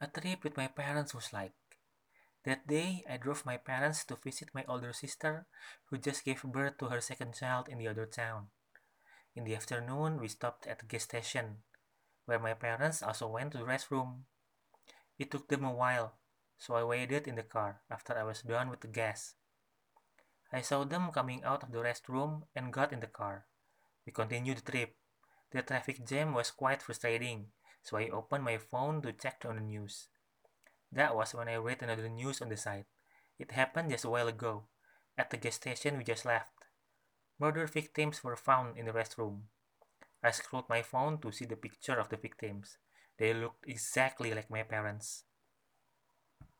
a trip with my parents was like. That day, I drove my parents to visit my older sister, who just gave birth to her second child in the other town. In the afternoon, we stopped at the gas station, where my parents also went to the restroom. It took them a while, so I waited in the car after I was done with the gas. I saw them coming out of the restroom and got in the car. We continued the trip. The traffic jam was quite frustrating, so I opened my phone to check on the news. That was when I read another news on the site. It happened just a while ago, at the gas station we just left. Murder victims were found in the restroom. I scrolled my phone to see the picture of the victims. They looked exactly like my parents.